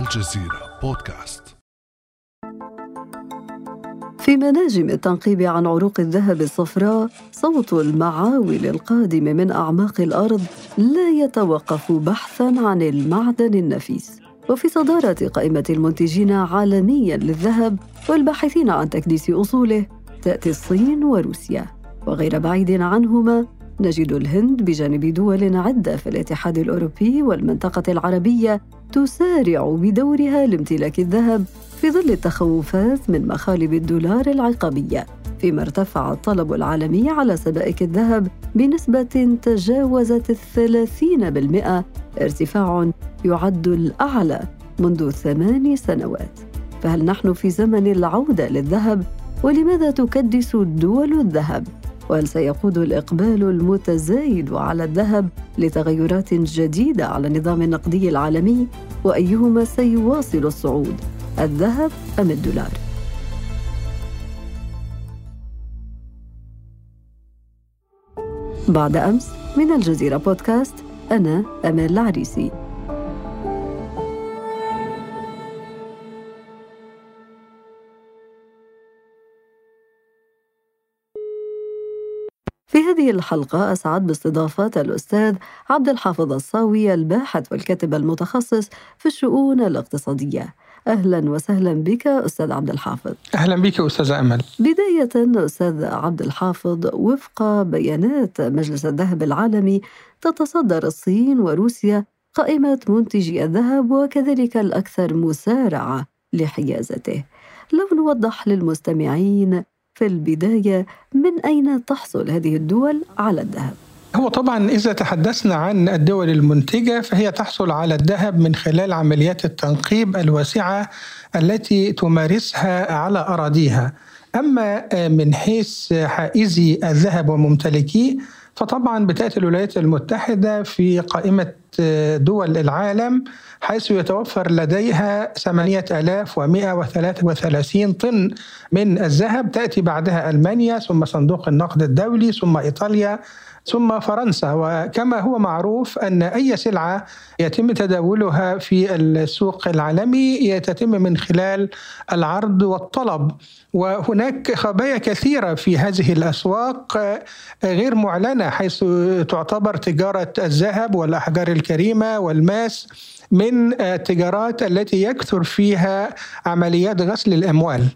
الجزيرة بودكاست. في مناجم التنقيب عن عروق الذهب الصفراء صوت المعاول القادم من أعماق الأرض لا يتوقف بحثاً عن المعدن النفيس. وفي صدارة قائمة المنتجين عالمياً للذهب والباحثين عن تكديس أصوله تأتي الصين وروسيا. وغير بعيد عنهما نجد الهند بجانب دول عدة في الاتحاد الأوروبي والمنطقة العربية تسارع بدورها لامتلاك الذهب في ظل التخوفات من مخالب الدولار العقبية فيما ارتفع الطلب العالمي على سبائك الذهب بنسبة تجاوزت الثلاثين بالمئة ارتفاع يعد الأعلى منذ ثمان سنوات. فهل نحن في زمن العودة للذهب؟ ولماذا تكدس الدول الذهب؟ وهل سيقود الإقبال المتزايد على الذهب لتغيرات جديدة على النظام النقدي العالمي وأيهما سيواصل الصعود الذهب أم الدولار؟ بعد أمس من الجزيرة بودكاست أنا أمال العريسي هذه الحلقة أسعد باستضافة الأستاذ عبد الحافظ الصاوي الباحث والكاتب المتخصص في الشؤون الاقتصادية. أهلا وسهلا بك أستاذ عبد الحافظ. أهلا بك أستاذة أمل. بداية أستاذ عبد الحافظ وفق بيانات مجلس الذهب العالمي تتصدر الصين وروسيا قائمة منتجي الذهب وكذلك الأكثر مسارعة لحيازته. لو نوضح للمستمعين في البداية من أين تحصل هذه الدول على الذهب؟ هو طبعا إذا تحدثنا عن الدول المنتجة فهي تحصل على الذهب من خلال عمليات التنقيب الواسعة التي تمارسها على أراضيها أما من حيث حائزي الذهب وممتلكيه فطبعا بتأتي الولايات المتحدة في قائمة دول العالم حيث يتوفر لديها 8133 طن من الذهب تأتي بعدها ألمانيا ثم صندوق النقد الدولي ثم إيطاليا ثم فرنسا. وكما هو معروف أن أي سلعة يتم تداولها في السوق العالمي تتم من خلال العرض والطلب. وهناك خبايا كثيرة في هذه الأسواق غير معلنة حيث تعتبر تجارة الذهب والأحجار الكريمة والماس من التجارات التي يكثر فيها عمليات غسل الأموال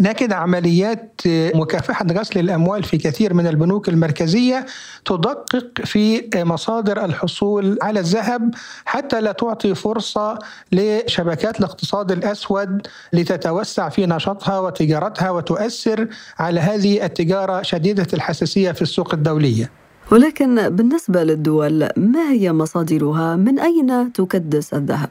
نجد عمليات مكافحة غسل الأموال في كثير من البنوك المركزية تدقق في مصادر الحصول على الذهب حتى لا تعطي فرصة لشبكات الاقتصاد الأسود لتتوسع في نشاطها وتجارتها وتؤثر على هذه التجارة شديدة الحساسية في السوق الدولية. ولكن بالنسبة للدول ما هي مصادرها؟ من أين تكدس الذهب؟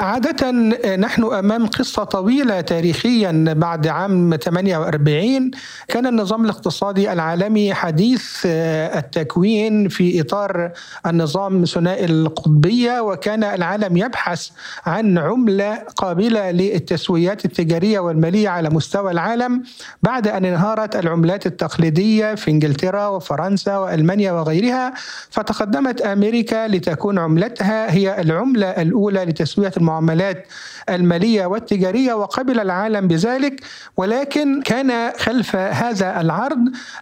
عادة نحن أمام قصة طويلة تاريخيا بعد عام 48 كان النظام الاقتصادي العالمي حديث التكوين في إطار النظام ثنائي القطبية وكان العالم يبحث عن عملة قابلة للتسويات التجارية والمالية على مستوى العالم بعد أن انهارت العملات التقليدية في إنجلترا وفرنسا وألمانيا وغيرها. فتقدمت أمريكا لتكون عملتها هي العملة الأولى لتسوية المعاملات المالية والتجارية وقبل العالم بذلك ولكن كان خلف هذا العرض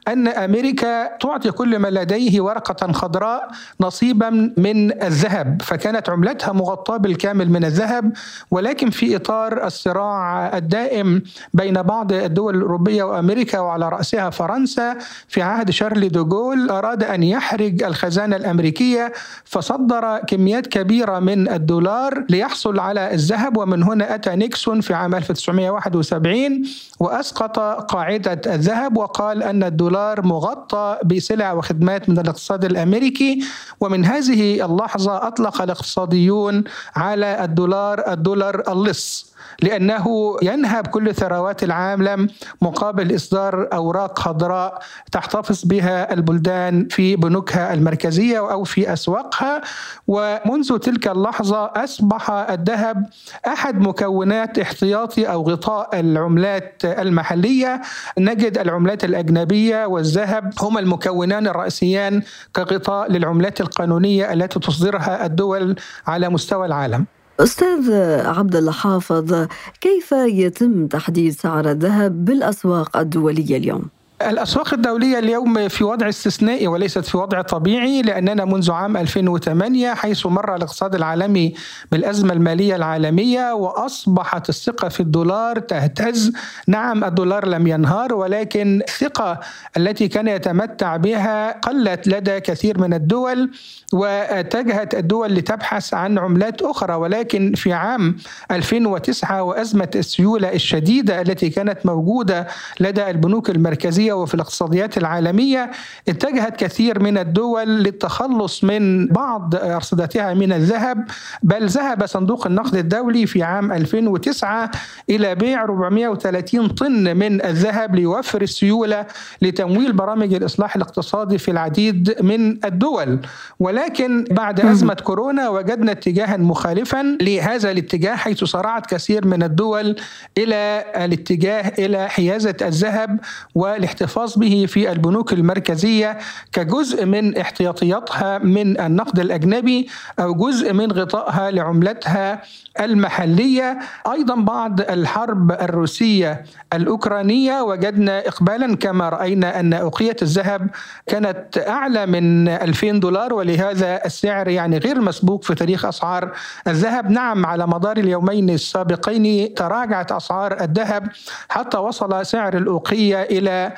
أن أمريكا تعطي كل ما لديه ورقة خضراء نصيبا من الذهب فكانت عملتها مغطاة بالكامل من الذهب ولكن في إطار الصراع الدائم بين بعض الدول الأوروبية وأمريكا وعلى رأسها فرنسا في عهد شارل دوغول أراد أن يحرج الخزانة الأمريكية فصدر كميات كبيرة من الدولار ليحصل على الذهب ومن هنا أتى نيكسون في عام 1971 وأسقط قاعدة الذهب وقال أن الدولار مغطى بسلع وخدمات من الاقتصاد الأمريكي ومن هذه اللحظة أطلق الاقتصاديون على الدولار الدولار اللص. لأنه ينهب كل ثروات العالم مقابل إصدار أوراق خضراء تحتفظ بها البلدان في بنوكها المركزية أو في أسواقها. ومنذ تلك اللحظة أصبح الذهب أحد مكونات احتياطي أو غطاء العملات المحلية. نجد العملات الأجنبية والذهب هما المكونان الرئيسيان كغطاء للعملات القانونية التي تصدرها الدول على مستوى العالم. أستاذ عبد الله حافظ كيف يتم تحديد سعر الذهب بالأسواق الدولية اليوم؟ الأسواق الدولية اليوم في وضع استثنائي وليست في وضع طبيعي لأننا منذ عام 2008 حيث مر الاقتصاد العالمي بالأزمة المالية العالمية وأصبحت الثقة في الدولار تهتز. نعم الدولار لم ينهار ولكن الثقة التي كان يتمتع بها قلت لدى كثير من الدول واتجهت الدول لتبحث عن عملات أخرى. ولكن في عام 2009 وأزمة السيولة الشديدة التي كانت موجودة لدى البنوك المركزية الدولية وفي الاقتصاديات العالمية اتجهت كثير من الدول للتخلص من بعض أرصدتها من الذهب بل ذهب صندوق النقد الدولي في عام 2009 إلى بيع 430 طن من الذهب ليوفر السيولة لتمويل برامج الإصلاح الاقتصادي في العديد من الدول. ولكن بعد أزمة كورونا وجدنا اتجاها مخالفا لهذا الاتجاه حيث صارعت كثير من الدول إلى الاتجاه إلى حيازة الذهب والاحتفال الاحتفاظ به في البنوك المركزية كجزء من احتياطياتها من النقد الأجنبي أو جزء من غطائها لعملتها المحلية. أيضا بعد الحرب الروسية الأوكرانية وجدنا إقبالا كما رأينا أن أوقية الذهب كانت أعلى من 2000 دولار ولهذا السعر يعني غير مسبوق في تاريخ أسعار الذهب. نعم على مدار اليومين السابقين تراجعت أسعار الذهب حتى وصل سعر الأوقية إلى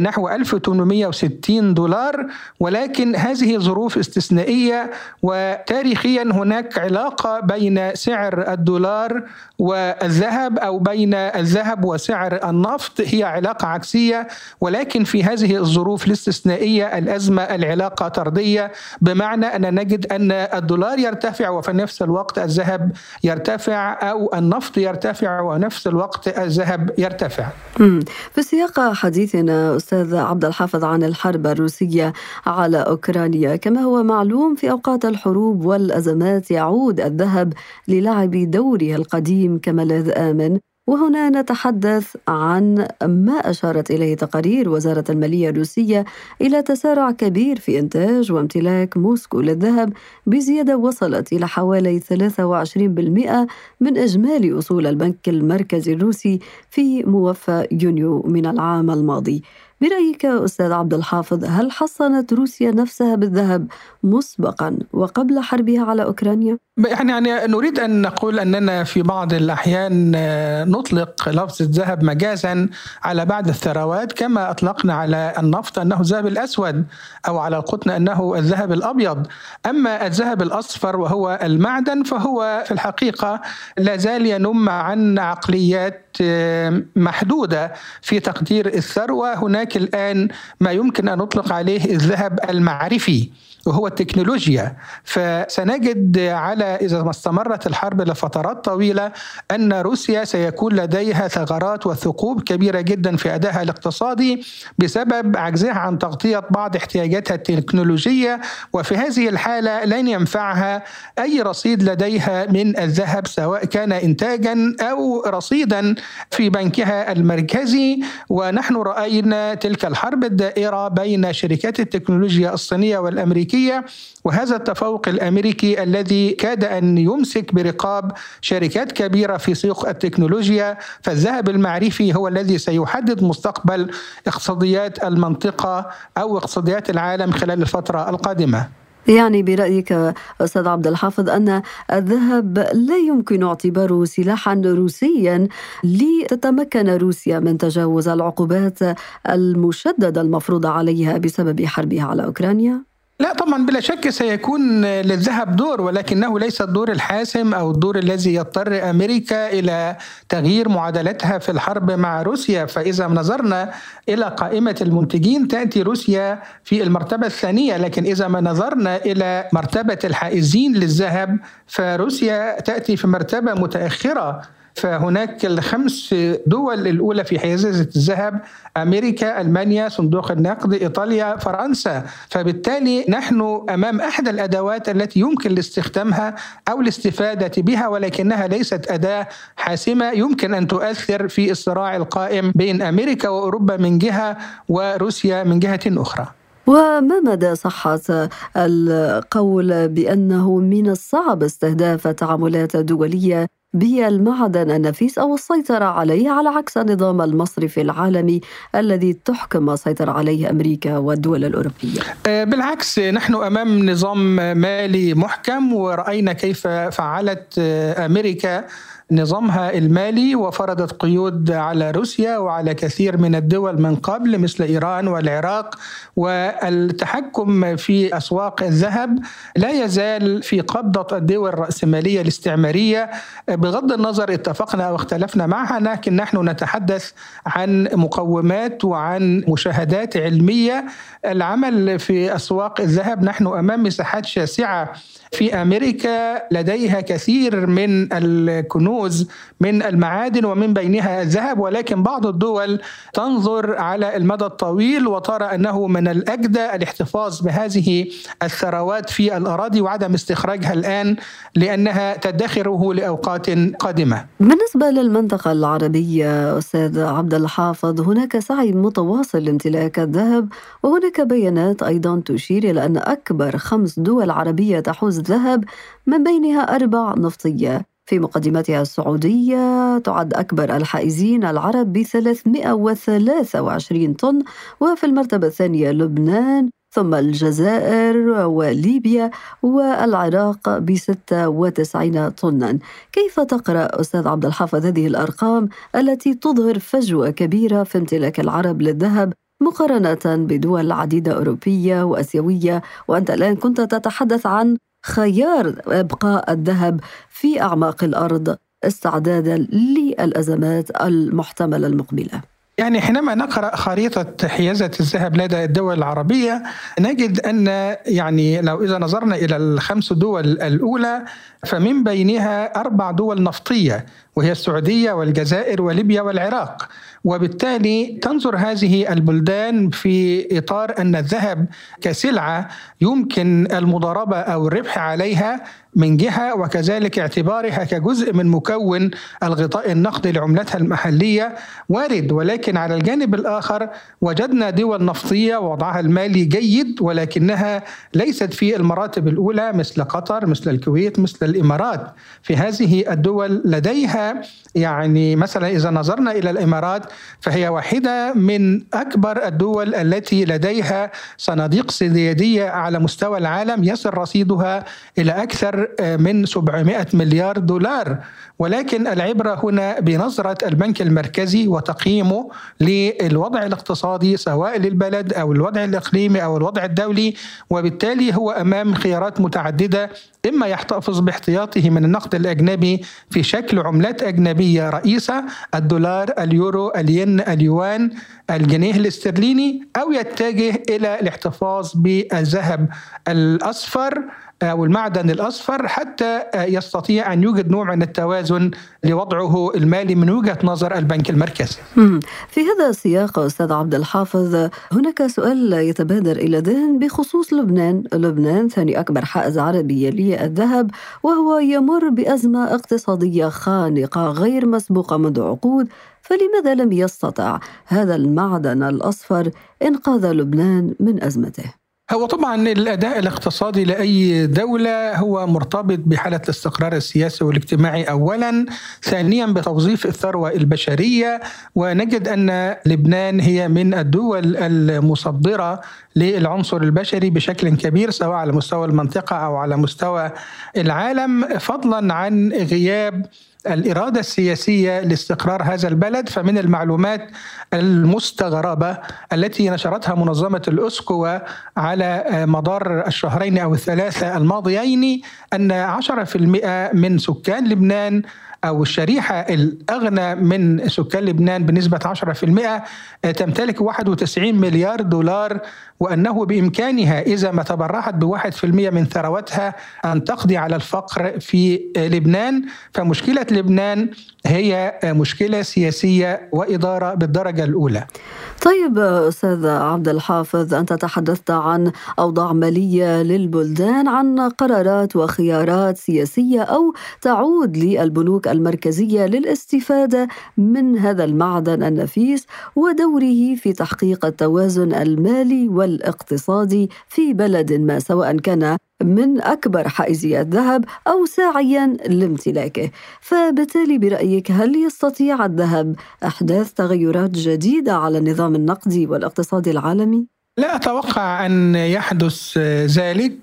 نحو 1860 دولار. ولكن هذه ظروف استثنائية وتاريخيا هناك علاقة بين سعر الدولار والذهب أو بين الذهب وسعر النفط. هي علاقة عكسية ولكن في هذه الظروف الاستثنائية الأزمة العلاقة طردية. بمعنى أن نجد أن الدولار يرتفع وفي نفس الوقت الذهب يرتفع أو النفط يرتفع ونفس الوقت الذهب يرتفع. في سياق حديثنا أستاذ عبد الحافظ عن الحرب الروسية على أوكرانيا. كما هو معلوم في أوقات الحروب والأزمات يعود الذهب للعب دوره القديم كملاذ آمن. وهنا نتحدث عن ما أشارت إليه تقارير وزارة المالية الروسية إلى تسارع كبير في إنتاج وامتلاك موسكو للذهب بزيادة وصلت إلى حوالي 23% من إجمالي أصول البنك المركزي الروسي في موفى يونيو من العام الماضي. برأيك أستاذ عبد الحافظ هل حصنت روسيا نفسها بالذهب مسبقا وقبل حربها على أوكرانيا؟ يعني يعني نريد أن نقول أننا في بعض الأحيان آه، نطلق لفظ الذهب مجازا على بعض الثروات كما أطلقنا على النفط أنه الذهب الأسود أو على القطن أنه الذهب الأبيض أما الذهب الأصفر وهو المعدن فهو في الحقيقة لا زال ينم عن عقليات محدودة في تقدير الثروة. هناك الآن ما يمكن أن نطلق عليه الذهب المعرفي وهو التكنولوجيا. فسنجد على إذا ما استمرت الحرب لفترات طويلة أن روسيا سيكون لديها ثغرات وثقوب كبيرة جدا في أدائها الاقتصادي بسبب عجزها عن تغطية بعض احتياجاتها التكنولوجية. وفي هذه الحالة لن ينفعها أي رصيد لديها من الذهب سواء كان انتاجا أو رصيدا. في بنكها المركزي ونحن رأينا تلك الحرب الدائرة بين شركات التكنولوجيا الصينية والأمريكية الامريكيه وهذا التفوق الأمريكي الذي كاد أن يمسك برقاب شركات كبيرة في سوق التكنولوجيا فالذهب المعرفي هو الذي سيحدد مستقبل اقتصاديات المنطقة أو اقتصاديات العالم خلال الفترة القادمة. يعني برأيك أستاذ عبد الحافظ أن الذهب لا يمكن اعتباره سلاحا روسيا لتتمكن روسيا من تجاوز العقوبات المشددة المفروضة عليها بسبب حربها على أوكرانيا؟ لا طبعا بلا شك سيكون للذهب دور ولكنه ليس الدور الحاسم أو الدور الذي يضطر أمريكا إلى تغيير معادلتها في الحرب مع روسيا. فإذا نظرنا إلى قائمة المنتجين تأتي روسيا في المرتبة الثانية لكن إذا ما نظرنا إلى مرتبة الحائزين للذهب فروسيا تأتي في مرتبة متأخرة. فهناك الخمس دول الأولى في حيازة الذهب أمريكا ألمانيا صندوق النقد إيطاليا فرنسا. فبالتالي نحن أمام أحد الأدوات التي يمكن لاستخدامها أو الاستفادة بها ولكنها ليست أداة حاسمة. يمكن أن تؤثر في الصراع القائم بين أمريكا وأوروبا من جهة وروسيا من جهة أخرى. وما مدى صحة القول بأنه من الصعب استهداف تعاملات دولية بالمعدن النفيس أو السيطرة عليه على عكس النظام المصرفي العالمي الذي تحكم السيطرة عليه أمريكا والدول الأوروبية؟ آه، بالعكس نحن أمام نظام مالي محكم ورأينا كيف فعلت آه، أمريكا نظامها المالي وفرضت قيود على روسيا وعلى كثير من الدول من قبل مثل إيران والعراق. والتحكم في أسواق الذهب لا يزال في قبضة الدول الرأسمالية الاستعمارية. بغض النظر اتفقنا أو اختلفنا معها لكن نحن نتحدث عن مقومات وعن مشاهدات علمية. العمل في أسواق الذهب نحن أمام مساحات شاسعة في أمريكا لديها كثير من الكنوز من المعادن ومن بينها الذهب ولكن بعض الدول تنظر على المدى الطويل وترى أنه من الأجدى الاحتفاظ بهذه الثروات في الأراضي وعدم استخراجها الآن لأنها تدخره لأوقات قادمة. بالنسبة للمنطقة العربية أستاذ عبد الحافظ هناك سعي متواصل لامتلاك الذهب وهناك بيانات أيضا تشير إلى أن أكبر خمس دول عربية تحوز الذهب من بينها أربع نفطية في مقدمتها السعودية تعد أكبر الحائزين العرب ب 323 طن وفي المرتبة الثانية لبنان ثم الجزائر وليبيا والعراق ب 96 طنا كيف تقرأ أستاذ عبد الحافظ هذه الأرقام التي تظهر فجوة كبيرة في امتلاك العرب للذهب مقارنة بدول عديدة أوروبية وأسيوية؟ وأنت الآن كنت تتحدث عن خيار إبقاء الذهب في أعماق الأرض استعدادا للأزمات المحتملة المقبلة. يعني حينما نقرأ خريطة حيازة الذهب لدى الدول العربية نجد أن يعني لو إذا نظرنا إلى الخمس دول الأولى فمن بينها أربع دول نفطية وهي السعودية والجزائر وليبيا والعراق وبالتالي تنظر هذه البلدان في إطار أن الذهب كسلعة يمكن المضاربة أو الربح عليها من جهة وكذلك اعتبارها كجزء من مكون الغطاء النقدي لعملتها المحلية. وارد ولكن على الجانب الآخر وجدنا دول نفطية وضعها المالي جيد ولكنها ليست في المراتب الأولى مثل قطر مثل الكويت مثل الإمارات. في هذه الدول لديها يعني مثلا إذا نظرنا إلى الإمارات فهي واحدة من أكبر الدول التي لديها صناديق سياديه على مستوى العالم يصل رصيدها إلى أكثر من 700 مليار دولار. ولكن العبرة هنا بنظرة البنك المركزي وتقييمه للوضع الاقتصادي سواء للبلد أو الوضع الإقليمي أو الوضع الدولي. وبالتالي هو أمام خيارات متعددة إما يحتفظ باحتياطه من النقد الأجنبي في شكل عملات أجنبية رئيسة الدولار، اليورو، الين، اليوان، الجنيه الاسترليني أو يتجه إلى الاحتفاظ بالذهب الأصفر. أو المعدن الأصفر حتى يستطيع أن يوجد نوع من التوازن لوضعه المالي من وجهة نظر البنك المركزي. في هذا السياق أستاذ عبد الحافظ هناك سؤال يتبادر إلى الذهن بخصوص لبنان. لبنان ثاني أكبر حائز عربي للذهب وهو يمر بأزمة اقتصادية خانقة غير مسبوقة منذ عقود. فلماذا لم يستطع هذا المعدن الأصفر إنقاذ لبنان من أزمته؟ هو طبعا الأداء الاقتصادي لأي دولة هو مرتبط بحالة الاستقرار السياسي والاجتماعي اولا، ثانيا بتوظيف الثروة البشرية ونجد أن لبنان هي من الدول المصدرة للعنصر البشري بشكل كبير سواء على مستوى المنطقة أو على مستوى العالم فضلا عن غياب الإرادة السياسية لاستقرار هذا البلد فمن المعلومات المستغربة التي نشرتها منظمة الاسكوا على مدار الشهرين أو الثلاثة الماضيين أن 10% من سكان لبنان أو الشريحة الأغنى من سكان لبنان بنسبة 10% تمتلك 91 مليار دولار وأنه بإمكانها إذا ما تبرعت في المية من ثروتها أن تقضي على الفقر في لبنان. فمشكلة لبنان هي مشكلة سياسية وإدارة بالدرجة الأولى. طيب أستاذ عبد الحافظ أنت تحدثت عن أوضاع مالية للبلدان عن قرارات وخيارات سياسية أو تعود للبنوك المركزية للاستفادة من هذا المعدن النفيس ودوره في تحقيق التوازن المالي والاقتصادي في بلد ما سواء كان من أكبر حائزي الذهب أو ساعيا لامتلاكه فبالتالي برأيك هل يستطيع الذهب إحداث تغيرات جديدة على النظام النقدي والاقتصادي العالمي؟ لا أتوقع أن يحدث ذلك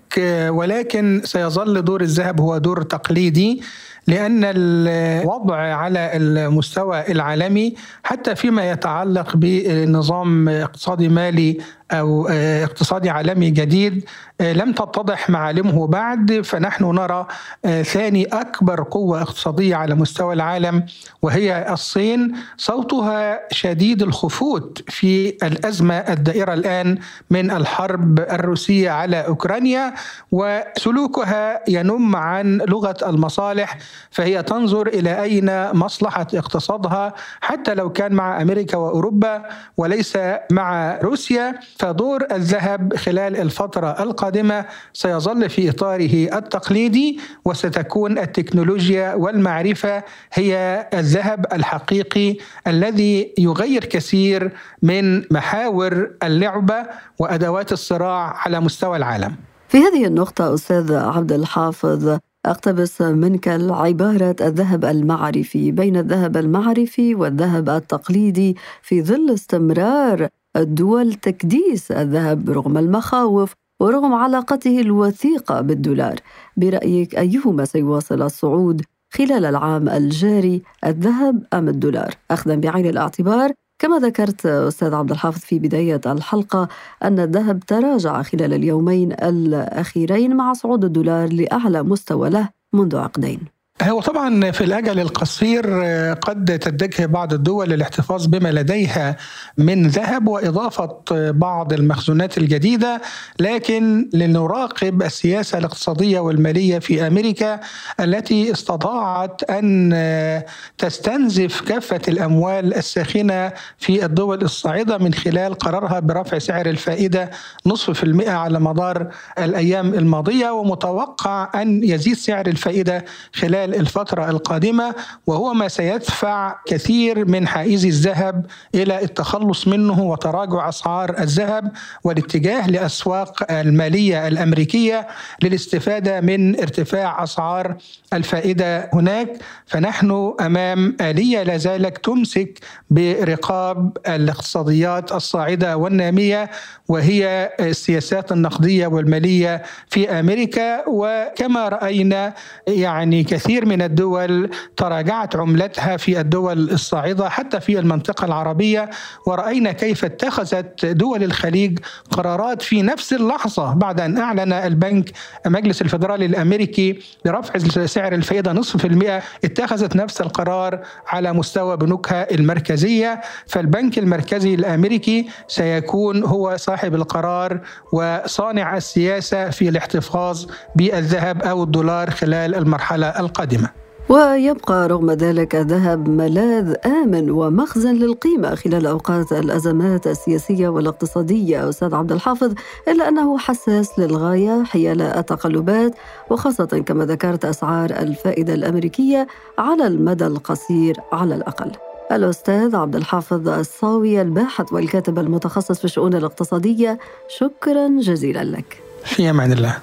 ولكن سيظل دور الذهب هو دور تقليدي لأن الوضع على المستوى العالمي حتى فيما يتعلق بنظام اقتصادي مالي آه، اقتصادي عالمي جديد آه، لم تتضح معالمه بعد فنحن نرى آه، ثاني أكبر قوة اقتصادية على مستوى العالم وهي الصين. صوتها شديد الخفوت في الأزمة الدائرة الآن من الحرب الروسية على أوكرانيا وسلوكها ينم عن لغة المصالح فهي تنظر إلى أين مصلحة اقتصادها حتى لو كان مع أمريكا وأوروبا وليس مع روسيا فدور الذهب خلال الفترة القادمة سيظل في إطاره التقليدي وستكون التكنولوجيا والمعرفة هي الذهب الحقيقي الذي يغير كثير من محاور اللعبة وأدوات الصراع على مستوى العالم. في هذه النقطة أستاذ عبد الحافظ أقتبس منك العبارة الذهب المعرفي بين الذهب المعرفي والذهب التقليدي في ظل استمرار الدول تكديس الذهب رغم المخاوف ورغم علاقته الوثيقة بالدولار. برأيك أيهما سيواصل الصعود خلال العام الجاري الذهب أم الدولار؟ أخذا بعين الاعتبار كما ذكرت أستاذ عبد الحافظ في بداية الحلقة أن الذهب تراجع خلال اليومين الأخيرين مع صعود الدولار لأعلى مستوى له منذ عقدين. هو طبعا في الأجل القصير آه، قد تتجه بعض الدول للاحتفاظ بما لديها من ذهب وإضافة بعض المخزونات الجديدة. لكن لنراقب السياسة الاقتصادية والمالية في أمريكا التي استطاعت أن آه، تستنزف كافة الأموال الساخنة في الدول الصاعدة من خلال قرارها برفع سعر الفائدة نصف في المئة على مدار الأيام الماضية ومتوقع أن يزيد سعر الفائدة خلال الفترة القادمة وهو ما سيدفع كثير من حائزي الذهب إلى التخلص منه وتراجع أسعار الذهب والاتجاه لأسواق المالية الأمريكية للاستفادة من ارتفاع أسعار الفائدة هناك. فنحن أمام آلية لا زالت تمسك برقاب الاقتصاديات الصاعدة والنامية وهي السياسات النقدية والمالية في أمريكا. وكما رأينا يعني كثير كثير من الدول تراجعت عملتها في الدول الصاعدة حتى في المنطقة العربية ورأينا كيف اتخذت دول الخليج قرارات في نفس اللحظة بعد أن أعلن البنك مجلس الفدرالي الأمريكي برفع سعر الفائده نصف في المئة اتخذت نفس القرار على مستوى بنوكها المركزية. فالبنك المركزي الأمريكي سيكون هو صاحب القرار وصانع السياسة في الاحتفاظ بالذهب أو الدولار خلال المرحلة القادمة. القادمة ويبقى رغم ذلك الذهب ملاذ آمن ومخزن للقيمة خلال أوقات الأزمات السياسية والاقتصادية. أستاذ عبد الحافظ إلا أنه حساس للغاية حيال التقلبات وخاصة كما ذكرت أسعار الفائدة الأمريكية على المدى القصير على الأقل. الأستاذ عبد الحافظ الصاوي الباحث والكاتب المتخصص في الشؤون الاقتصادية شكرا جزيلا لك. في أمان الله.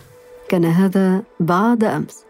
كان هذا بعد أمس.